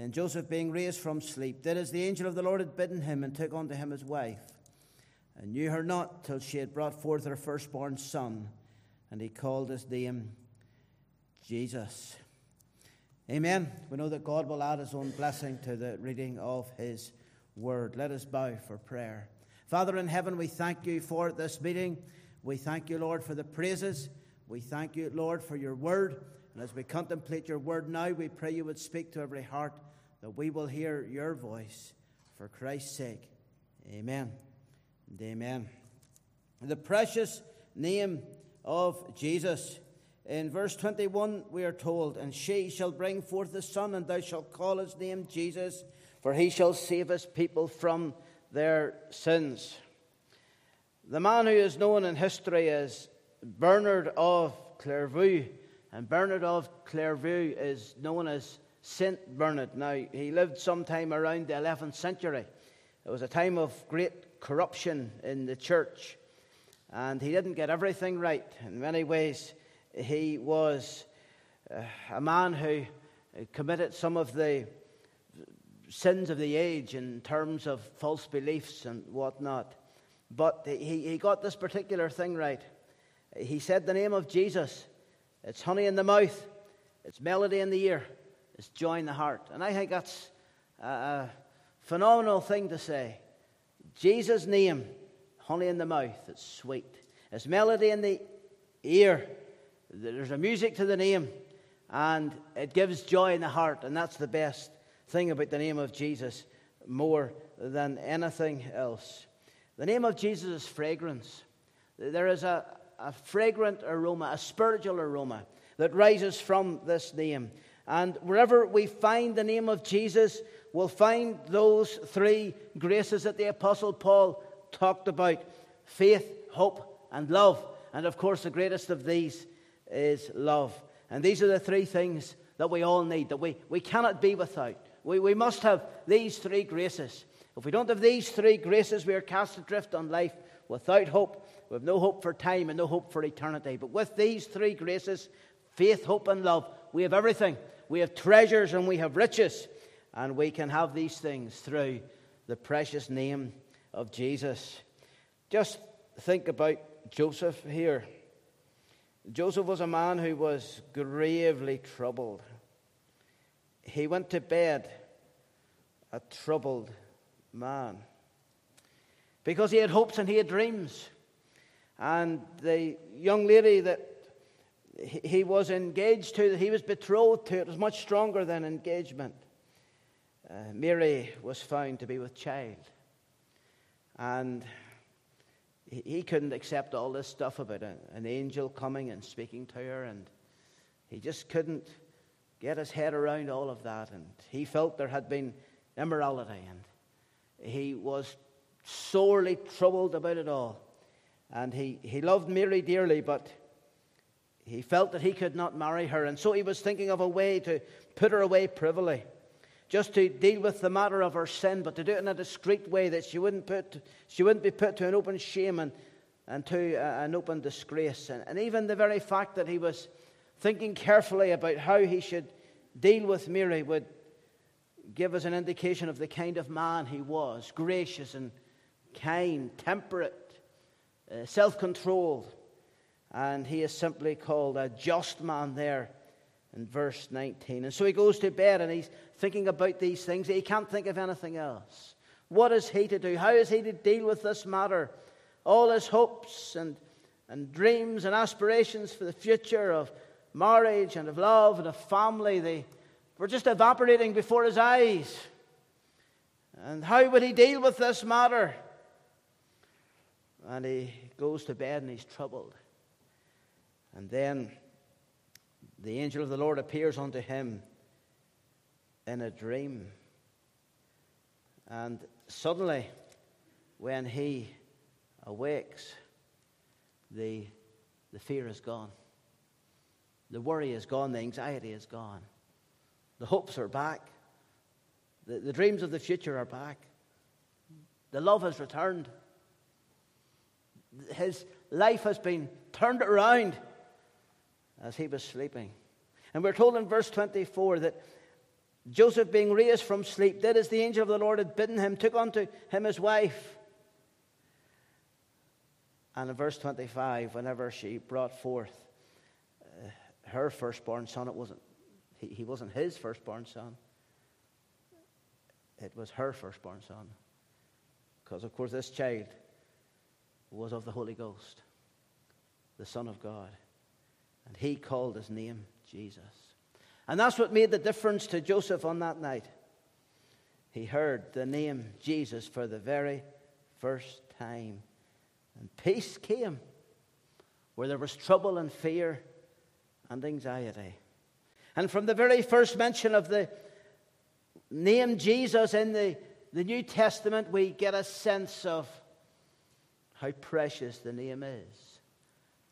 Then Joseph, being raised from sleep, did as the angel of the Lord had bidden him, and took unto him his wife, and knew her not till she had brought forth her firstborn son, and he called his name Jesus. Amen. We know that God will add his own blessing to the reading of his word. Let us bow for prayer. Father in heaven, we thank you for this meeting. We thank you, Lord, for the praises. We thank you, Lord, for your word. And as we contemplate your word now, we pray you would speak to every heart that we will hear your voice for Christ's sake. Amen and amen. The precious name of Jesus. In verse 21, we are told, And she shall bring forth a son, and thou shalt call his name Jesus, for he shall save his people from their sins. The man who is known in history as Bernard of Clairvaux, and Bernard of Clairvaux is known as Saint Bernard. Now, he lived sometime around the 11th century. It was a time of great corruption in the church, and he didn't get everything right. In many ways, he was uh, a man who committed some of the sins of the age in terms of false beliefs and whatnot. But he, he got this particular thing right. He said the name of Jesus. It's honey in the mouth, it's melody in the ear, it's joy in the heart. And I think that's a phenomenal thing to say. Jesus' name, honey in the mouth, it's sweet. It's melody in the ear. There's a music to the name, and it gives joy in the heart, and that's the best thing about the name of Jesus more than anything else. The name of Jesus is fragrance. There is a, a fragrant aroma, a spiritual aroma that rises from this name. And wherever we find the name of Jesus, we'll find those three graces that the Apostle Paul talked about faith, hope, and love. And of course, the greatest of these is love. And these are the three things that we all need, that we, we cannot be without. We, we must have these three graces. If we don't have these three graces, we are cast adrift on life without hope. We have no hope for time and no hope for eternity. But with these three graces faith, hope, and love we have everything we have treasures and we have riches, and we can have these things through the precious name of Jesus. Just think about Joseph here. Joseph was a man who was gravely troubled. He went to bed a troubled man because he had hopes and he had dreams. And the young lady that he was engaged to, he was betrothed to, it was much stronger than engagement. Uh, Mary was found to be with child. And he, he couldn't accept all this stuff about a, an angel coming and speaking to her, and he just couldn't get his head around all of that. And he felt there had been immorality, and he was sorely troubled about it all. And he, he loved Mary dearly, but he felt that he could not marry her, and so he was thinking of a way to put her away privily, just to deal with the matter of her sin, but to do it in a discreet way that she wouldn't, put, she wouldn't be put to an open shame and, and to uh, an open disgrace. And, and even the very fact that he was thinking carefully about how he should deal with Mary would give us an indication of the kind of man he was gracious and kind, temperate, uh, self controlled. And he is simply called a just man there in verse 19. And so he goes to bed and he's thinking about these things. He can't think of anything else. What is he to do? How is he to deal with this matter? All his hopes and, and dreams and aspirations for the future of marriage and of love and of family, they were just evaporating before his eyes. And how would he deal with this matter? And he goes to bed and he's troubled. And then the angel of the Lord appears unto him in a dream. And suddenly, when he awakes, the, the fear is gone. The worry is gone. The anxiety is gone. The hopes are back. The, the dreams of the future are back. The love has returned. His life has been turned around as he was sleeping. And we're told in verse 24 that Joseph, being raised from sleep, did as the angel of the Lord had bidden him, took unto him his wife. And in verse 25, whenever she brought forth uh, her firstborn son, it wasn't, he, he wasn't his firstborn son, it was her firstborn son. Because, of course, this child was of the Holy Ghost, the Son of God. And he called his name Jesus. And that's what made the difference to Joseph on that night. He heard the name Jesus for the very first time. And peace came where there was trouble and fear and anxiety. And from the very first mention of the name Jesus in the, the New Testament, we get a sense of how precious the name is.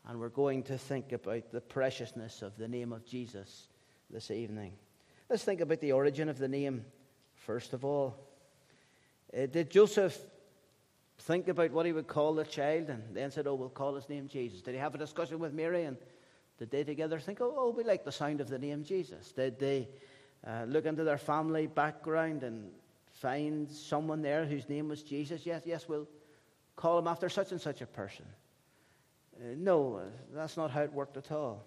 And we're going to think about the preciousness of the name of Jesus this evening. Let's think about the origin of the name, first of all. Uh, did Joseph think about what he would call the child and then said, Oh, we'll call his name Jesus? Did he have a discussion with Mary and did they together think, Oh, oh we like the sound of the name Jesus? Did they uh, look into their family background and find someone there whose name was Jesus? Yes, yes, we'll call him after such and such a person. Uh, no, that's not how it worked at all.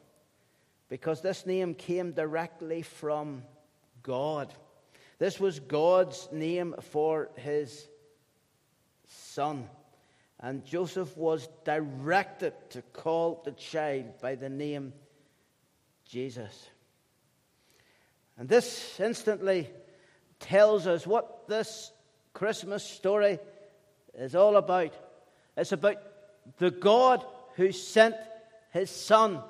Because this name came directly from God. This was God's name for his son. And Joseph was directed to call the child by the name Jesus. And this instantly tells us what this Christmas story is all about. It's about the God who sent his Son.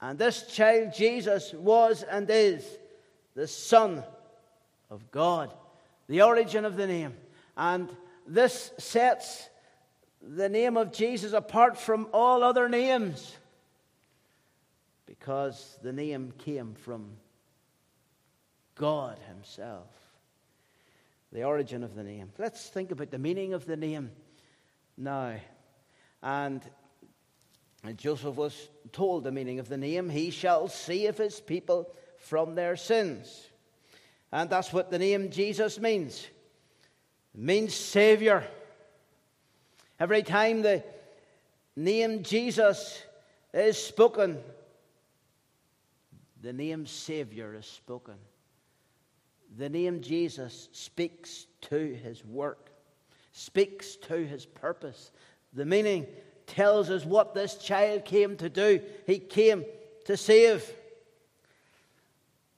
And this child, Jesus, was and is the Son of God, the origin of the name. And this sets the name of Jesus apart from all other names because the name came from God Himself. The origin of the name. Let's think about the meaning of the name now. And Joseph was told the meaning of the name. He shall save his people from their sins. And that's what the name Jesus means. It means Savior. Every time the name Jesus is spoken, the name Savior is spoken. The name Jesus speaks to his work, speaks to his purpose, the meaning tells us what this child came to do. He came to save.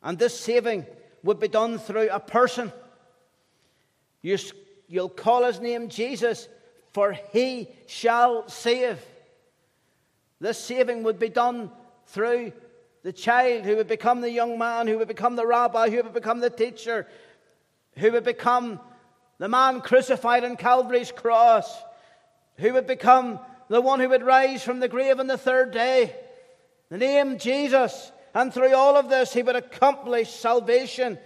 And this saving would be done through a person. You, will call his name Jesus, for he shall save. This saving would be done through the child who would become the young man, who would become the rabbi, who would become the teacher, who would become the man crucified on Calvary's cross who would become the one who would rise from the grave on the third day. The name Jesus. And through all of this, he would accomplish salvation.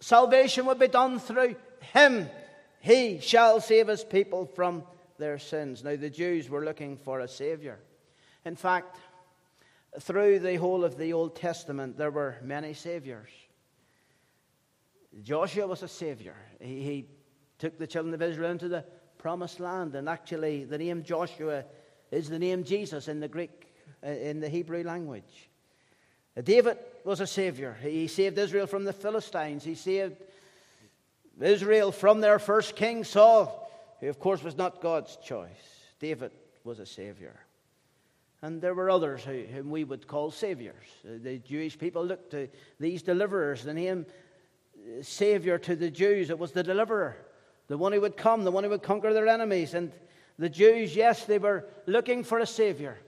Salvation would be done through him. He shall save his people from their sins. Now, the Jews were looking for a Savior. In fact, through the whole of the Old Testament, there were many Saviors. Joshua was a Savior. He, he took the children of Israel into the promised land. And actually, the name Joshua is the name Jesus in the Greek, uh, in the Hebrew language. Uh, David was a savior. He saved Israel from the Philistines. He saved Israel from their first king, Saul, who of course was not God's choice. David was a savior. And there were others who, whom we would call saviors. The Jewish people looked to these deliverers. The name uh, Savior to the Jews, it was the deliverer, the one who would come, the one who would conquer their enemies. And the Jews, yes, they were looking for a Savior.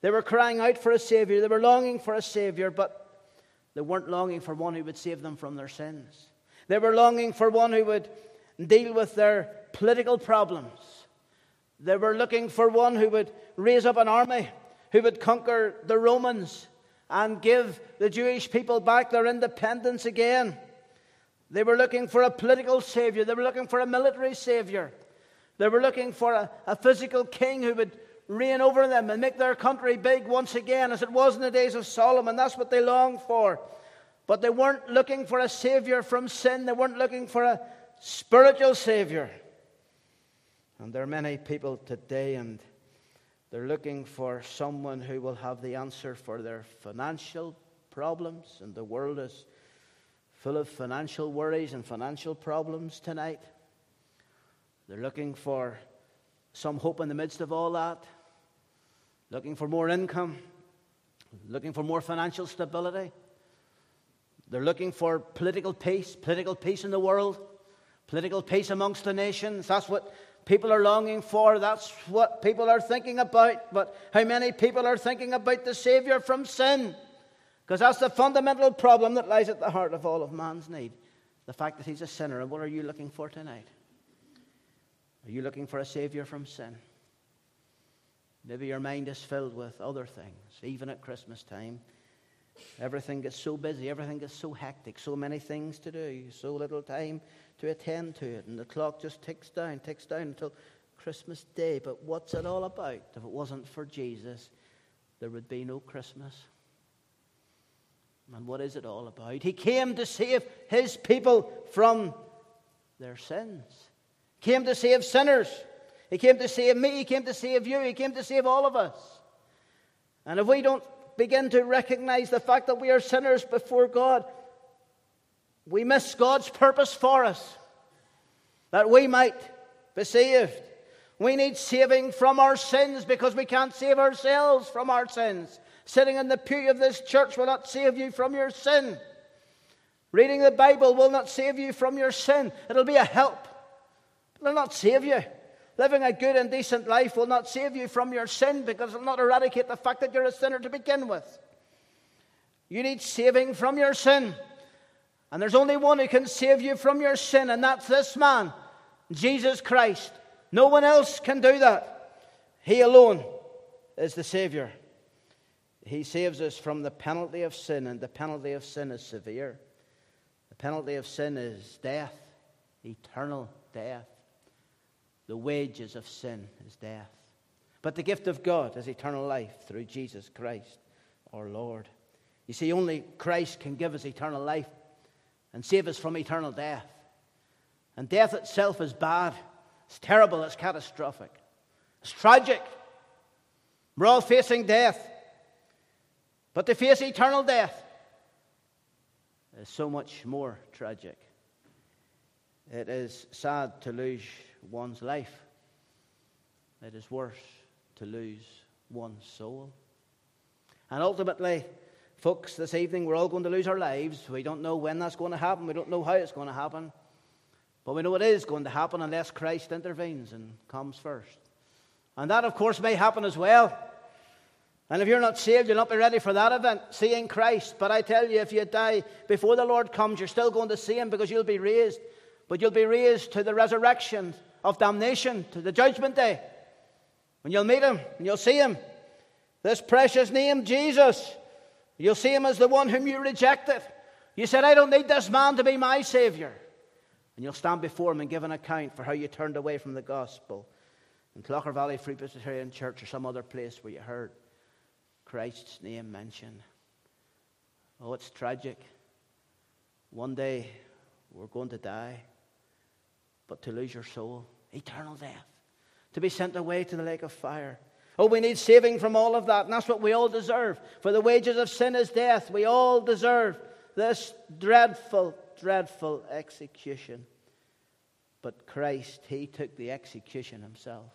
They were crying out for a Savior. They were longing for a Savior, but they weren't longing for one who would save them from their sins. They were longing for one who would deal with their political problems. They were looking for one who would raise up an army, who would conquer the Romans and give the Jewish people back their independence again. They were looking for a political savior, they were looking for a military savior, they were looking for a, a physical king who would reign over them and make their country big once again, as it was in the days of Solomon. That's what they longed for. But they weren't looking for a savior from sin, they weren't looking for a spiritual savior. And there are many people today, and they're looking for someone who will have the answer for their financial problems. And the world is full of financial worries and financial problems tonight. They're looking for some hope in the midst of all that, looking for more income, looking for more financial stability. They're looking for political peace, political peace in the world, political peace amongst the nations. That's what people are longing for. That's what people are thinking about. But how many people are thinking about the Savior from sin? Because that's the fundamental problem that lies at the heart of all of man's need the fact that he's a sinner. And what are you looking for tonight? Are you looking for a Savior from sin? Maybe your mind is filled with other things, even at Christmas time. Everything gets so busy, everything gets so hectic, so many things to do, so little time to attend to it, and the clock just ticks down, ticks down until Christmas Day. But what's it all about? If it wasn't for Jesus, there would be no Christmas. And what is it all about? He came to save his people from their sins. He came to save sinners. He came to save me. He came to save you. He came to save all of us. And if we don't begin to recognize the fact that we are sinners before God, we miss God's purpose for us, that we might be saved. We need saving from our sins because we can't save ourselves from our sins. Sitting in the pew of this church will not save you from your sin. Reading the Bible will not save you from your sin. It'll be a help, but it'll not save you. Living a good and decent life will not save you from your sin because it will not eradicate the fact that you're a sinner to begin with. You need saving from your sin. And there's only one who can save you from your sin, and that's this man, Jesus Christ. No one else can do that. He alone is the Savior. He saves us from the penalty of sin, and the penalty of sin is severe. The penalty of sin is death, eternal death. The wages of sin is death. But the gift of God is eternal life through Jesus Christ, our Lord. You see, only Christ can give us eternal life and save us from eternal death. And death itself is bad, it's terrible, it's catastrophic, it's tragic. We're all facing death. But to face eternal death is so much more tragic. It is sad to lose one's life. It is worse to lose one's soul. And ultimately, folks, this evening we're all going to lose our lives. We don't know when that's going to happen, we don't know how it's going to happen. But we know it is going to happen unless Christ intervenes and comes first. And that, of course, may happen as well. And if you're not saved, you'll not be ready for that event, seeing Christ. But I tell you, if you die before the Lord comes, you're still going to see Him because you'll be raised. But you'll be raised to the resurrection of damnation to the judgment day. When you'll meet him and you'll see him, this precious name, Jesus, you'll see him as the one whom you rejected. You said, I don't need this man to be my Savior. And you'll stand before him and give an account for how you turned away from the gospel in Clogher Valley Free Presbyterian Church or some other place where you heard Christ's name mentioned. Oh, it's tragic. One day we're going to die, but to lose your soul eternal death, to be sent away to the lake of fire. Oh, we need saving from all of that, and that's what we all deserve. For the wages of sin is death. We all deserve this dreadful, dreadful execution. But Christ, He took the execution Himself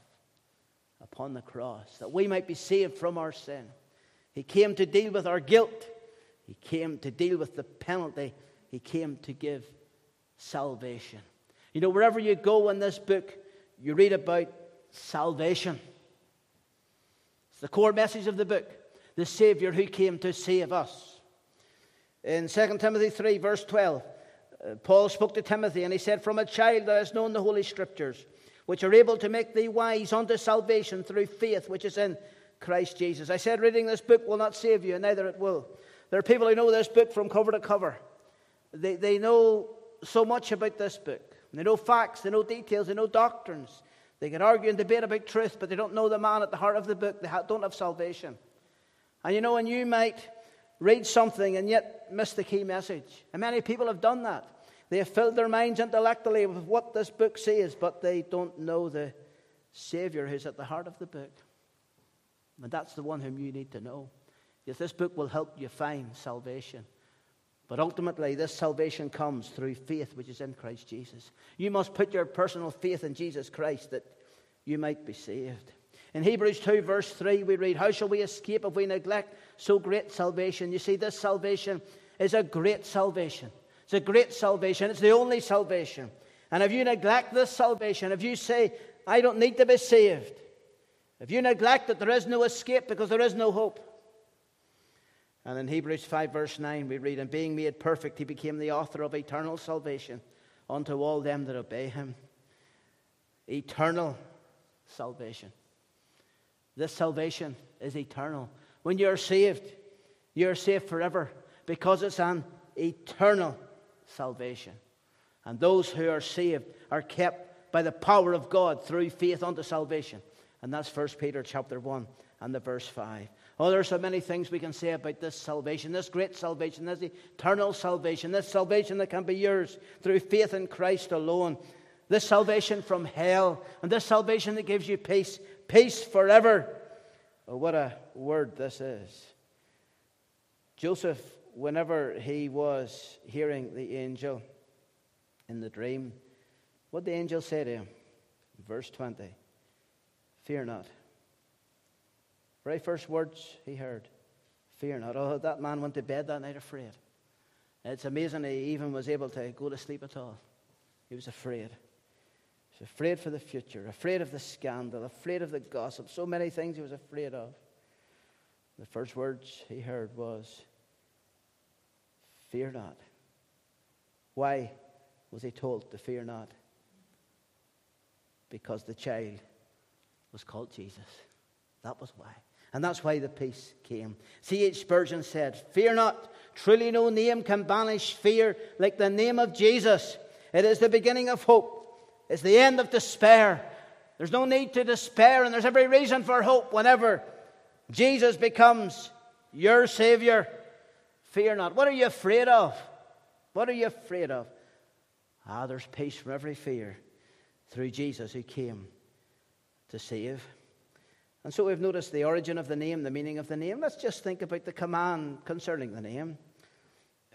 upon the cross that we might be saved from our sin. He came to deal with our guilt, He came to deal with the penalty, He came to give salvation. You know, wherever you go in this book, you read about salvation. It's the core message of the book the Savior who came to save us. In 2 Timothy 3, verse 12, uh, Paul spoke to Timothy and he said, From a child that has known the Holy Scriptures, which are able to make thee wise unto salvation through faith which is in Christ Jesus. I said, reading this book will not save you, and neither it will. There are people who know this book from cover to cover. They, they know so much about this book. They know facts, they know details, they know doctrines. They can argue and debate about truth, but they don't know the man at the heart of the book. They don't have salvation. And you know, and you might read something and yet miss the key message. And many people have done that. They have filled their minds intellectually with what this book says, but they don't know the Savior who's at the heart of the book. And that's the one whom you need to know. Yes, this book will help you find salvation. But ultimately, this salvation comes through faith which is in Christ Jesus. You must put your personal faith in Jesus Christ that you might be saved. In Hebrews 2, verse 3, we read, How shall we escape if we neglect so great salvation? You see, this salvation is a great salvation. It's a great salvation. It's the only salvation. And if you neglect this salvation, if you say, I don't need to be saved, if you neglect it, there is no escape because there is no hope. And in Hebrews 5, verse 9, we read, And being made perfect, he became the author of eternal salvation unto all them that obey him. Eternal salvation. This salvation is eternal. When you're saved, you're saved forever because it's an eternal salvation. And those who are saved are kept by the power of God through faith unto salvation. And that's 1 Peter chapter 1 and the verse 5. Oh, there are so many things we can say about this salvation, this great salvation, this eternal salvation, this salvation that can be yours through faith in Christ alone, this salvation from hell, and this salvation that gives you peace, peace forever. Oh, what a word this is. Joseph whenever he was hearing the angel in the dream, what the angel said to him, verse 20, fear not. Very first words he heard, fear not. Oh, that man went to bed that night afraid. It's amazing he even was able to go to sleep at all. He was afraid. He was afraid for the future, afraid of the scandal, afraid of the gossip, so many things he was afraid of. The first words he heard was, Fear not. Why was he told to fear not? Because the child was called Jesus. That was why. And that's why the peace came. C.H. Spurgeon said, Fear not. Truly no name can banish fear like the name of Jesus. It is the beginning of hope. It's the end of despair. There's no need to despair, and there's every reason for hope whenever Jesus becomes your Savior. Fear not. What are you afraid of? What are you afraid of? Ah, there's peace from every fear through Jesus who came to save. And so we've noticed the origin of the name, the meaning of the name. Let's just think about the command concerning the name.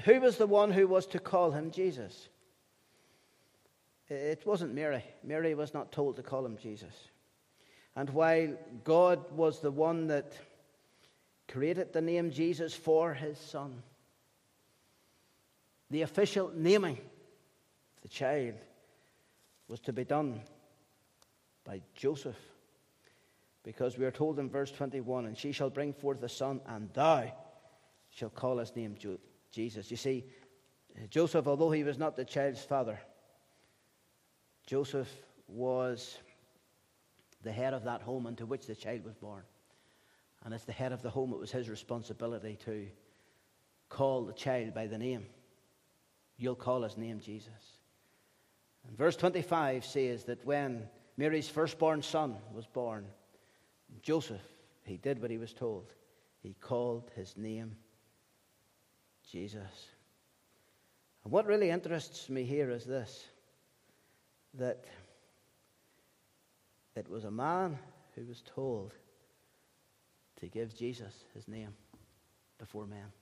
Who was the one who was to call him Jesus? It wasn't Mary. Mary was not told to call him Jesus. And while God was the one that created the name Jesus for his son. The official naming of the child was to be done by Joseph. Because we are told in verse 21 and she shall bring forth a son, and thou shall call his name Jesus. You see, Joseph, although he was not the child's father, Joseph was the head of that home into which the child was born. And as the head of the home, it was his responsibility to call the child by the name. You'll call his name Jesus. And verse 25 says that when Mary's firstborn son was born, Joseph, he did what he was told. He called his name Jesus. And what really interests me here is this that it was a man who was told to give Jesus his name before men.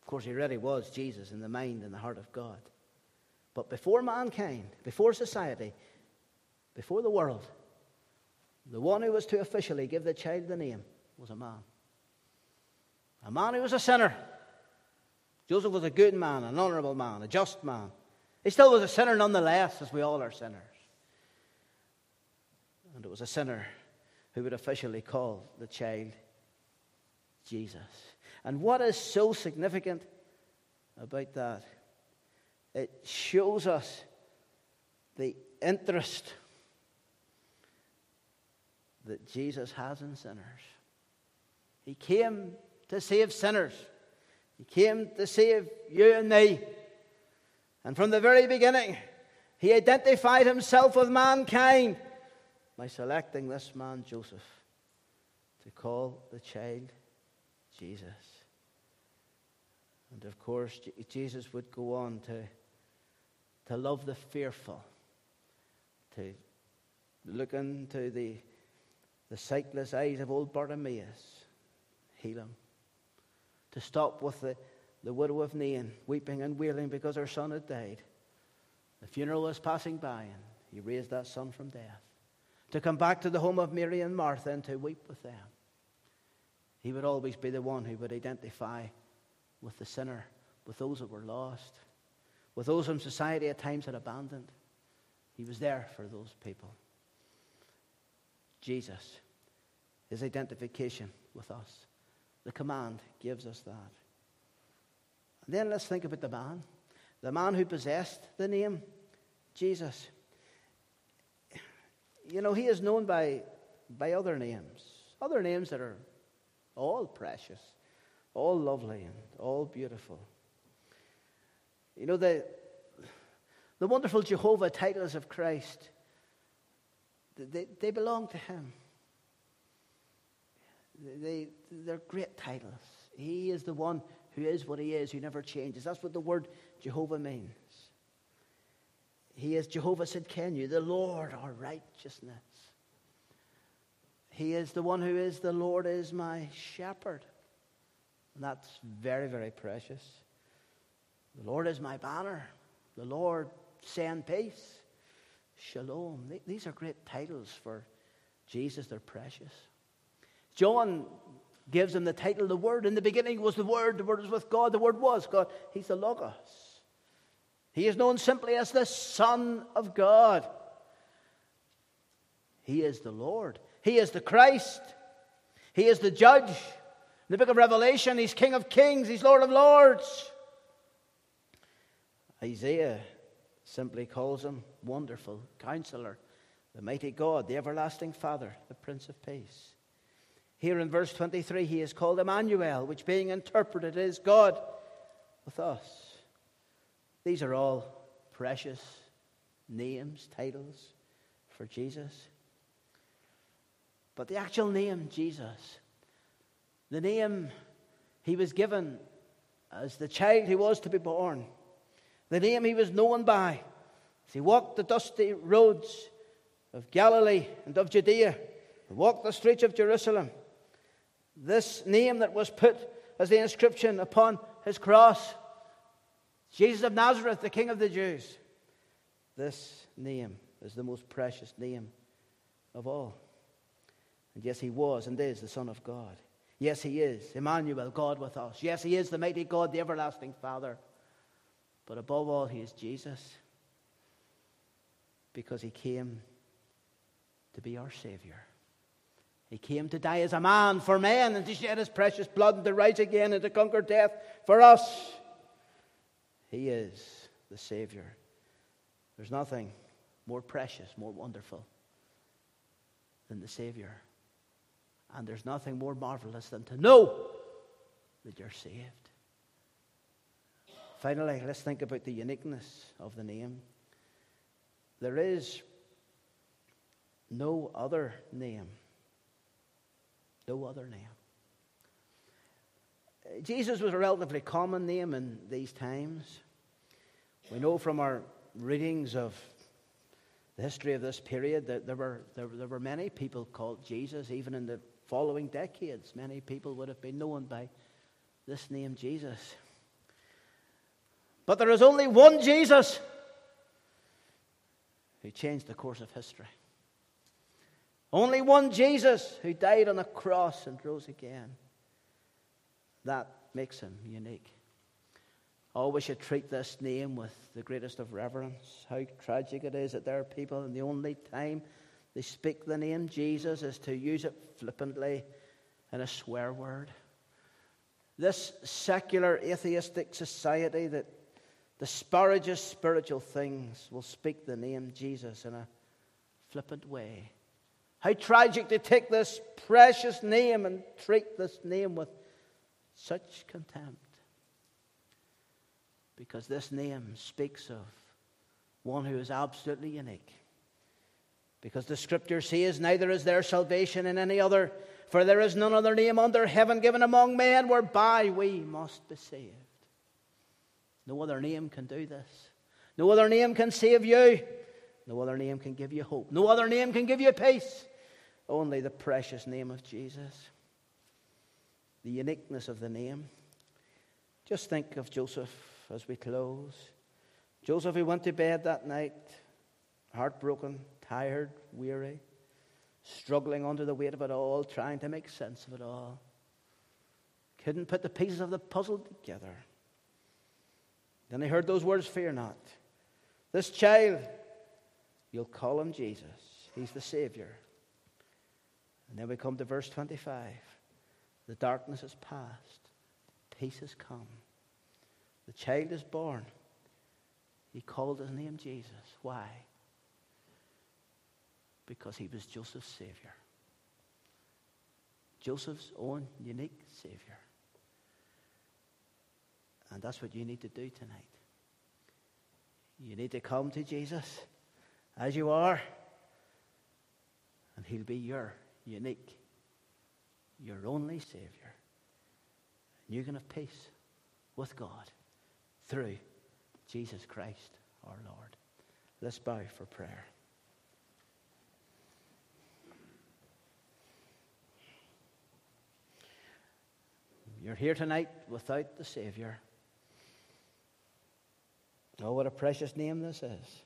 Of course, he really was Jesus in the mind and the heart of God. But before mankind, before society, before the world, the one who was to officially give the child the name was a man. A man who was a sinner. Joseph was a good man, an honorable man, a just man. He still was a sinner nonetheless, as we all are sinners. And it was a sinner who would officially call the child Jesus. And what is so significant about that? It shows us the interest that Jesus has in sinners. He came to save sinners. He came to save you and me. And from the very beginning, he identified himself with mankind by selecting this man, Joseph, to call the child Jesus. And of course, Jesus would go on to, to love the fearful, to look into the, the sightless eyes of old Bartimaeus, heal him, to stop with the, the widow of Nain, weeping and wailing because her son had died. The funeral was passing by, and he raised that son from death. To come back to the home of Mary and Martha and to weep with them. He would always be the one who would identify with the sinner, with those that were lost, with those whom society at times had abandoned. He was there for those people. Jesus, his identification with us. The command gives us that. And then let's think about the man. The man who possessed the name Jesus. You know, he is known by, by other names, other names that are all precious, all lovely, and all beautiful. You know, the, the wonderful Jehovah titles of Christ, they, they belong to him. They, they're great titles. He is the one who is what he is, who never changes. That's what the word Jehovah means. He is Jehovah Tsidkenu, the Lord, our righteousness. He is the one who is the Lord is my shepherd. And that's very, very precious. The Lord is my banner. The Lord send peace. Shalom. These are great titles for Jesus. They're precious. John gives him the title, the Word. In the beginning was the Word, the Word was with God, the Word was God. He's the Logos. He is known simply as the Son of God. He is the Lord. He is the Christ. He is the Judge. In the book of Revelation, He's King of Kings, He's Lord of Lords. Isaiah simply calls Him Wonderful Counselor, the Mighty God, the Everlasting Father, the Prince of Peace. Here in verse 23, he is called Emmanuel, which being interpreted is God with us. These are all precious names, titles for Jesus. But the actual name, Jesus, the name he was given as the child he was to be born, the name he was known by as he walked the dusty roads of Galilee and of Judea, and walked the streets of Jerusalem this name that was put as the inscription upon his cross Jesus of Nazareth, the King of the Jews. This name is the most precious name of all. And yes, he was and is the Son of God. Yes, he is Emmanuel, God with us. Yes, he is the mighty God, the everlasting Father. But above all, he is Jesus because he came to be our Savior. He came to die as a man for men and to shed his precious blood and to rise again and to conquer death for us. He is the Savior. There's nothing more precious, more wonderful than the Savior. And there's nothing more marvelous than to know that you're saved. Finally, let's think about the uniqueness of the name. There is no other name no other name. Jesus was a relatively common name in these times. We know from our readings of the history of this period that there were, there, there were many people called Jesus, even in the following decades. Many people would have been known by this name, Jesus. But there is only one Jesus. who changed the course of history. Only one Jesus who died on a cross and rose again. That makes him unique. Oh, we should treat this name with the greatest of reverence. How tragic it is that there are people, and the only time they speak the name Jesus is to use it flippantly in a swear word. This secular atheistic society that disparages spiritual things will speak the name Jesus in a flippant way. How tragic to take this precious name and treat this name with such contempt. Because this name speaks of one who is absolutely unique. Because the scripture says, Neither is there salvation in any other, for there is none other name under heaven given among men whereby we must be saved. No other name can do this. No other name can save you. No other name can give you hope. No other name can give you peace. Only the precious name of Jesus. The uniqueness of the name. Just think of Joseph as we close. Joseph, he went to bed that night, heartbroken, tired, weary, struggling under the weight of it all, trying to make sense of it all. Couldn't put the pieces of the puzzle together. Then he heard those words Fear not. This child, you'll call him Jesus. He's the Savior. And then we come to verse 25. The darkness is past, peace has come. The child is born. He called his name Jesus. Why? Because he was Joseph's Savior. Joseph's own unique Savior. And that's what you need to do tonight. You need to come to Jesus as you are, and He'll be your unique, your only Savior. And you can have peace with God through Jesus Christ our Lord. Let's bow for prayer. You're here tonight without the Savior. Oh, what a precious name this is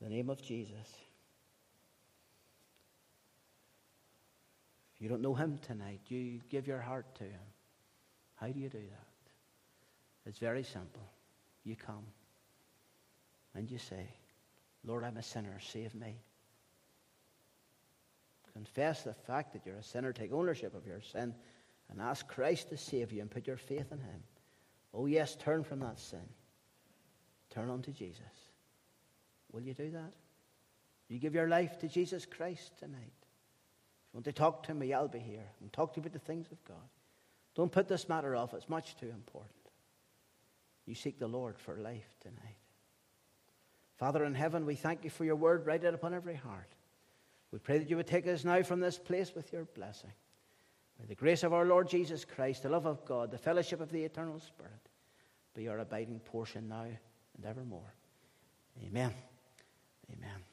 the name of Jesus. If you don't know Him tonight, you give your heart to Him. How do you do that? It's very simple. You come and you say, Lord, I'm a sinner, save me. Confess the fact that you're a sinner, take ownership of your sin, and ask Christ to save you and put your faith in Him. Oh, yes, turn from that sin. Turn on to Jesus. Will you do that? You give your life to Jesus Christ tonight. If you want to talk to me, I'll be here and talk to you about the things of God. Don't put this matter off, it's much too important. You seek the Lord for life tonight. Father in heaven, we thank you for your word. Write it upon every heart. We pray that you would take us now from this place with your blessing. May the grace of our Lord Jesus Christ, the love of God, the fellowship of the eternal Spirit be our abiding portion now and evermore. Amen. Amen.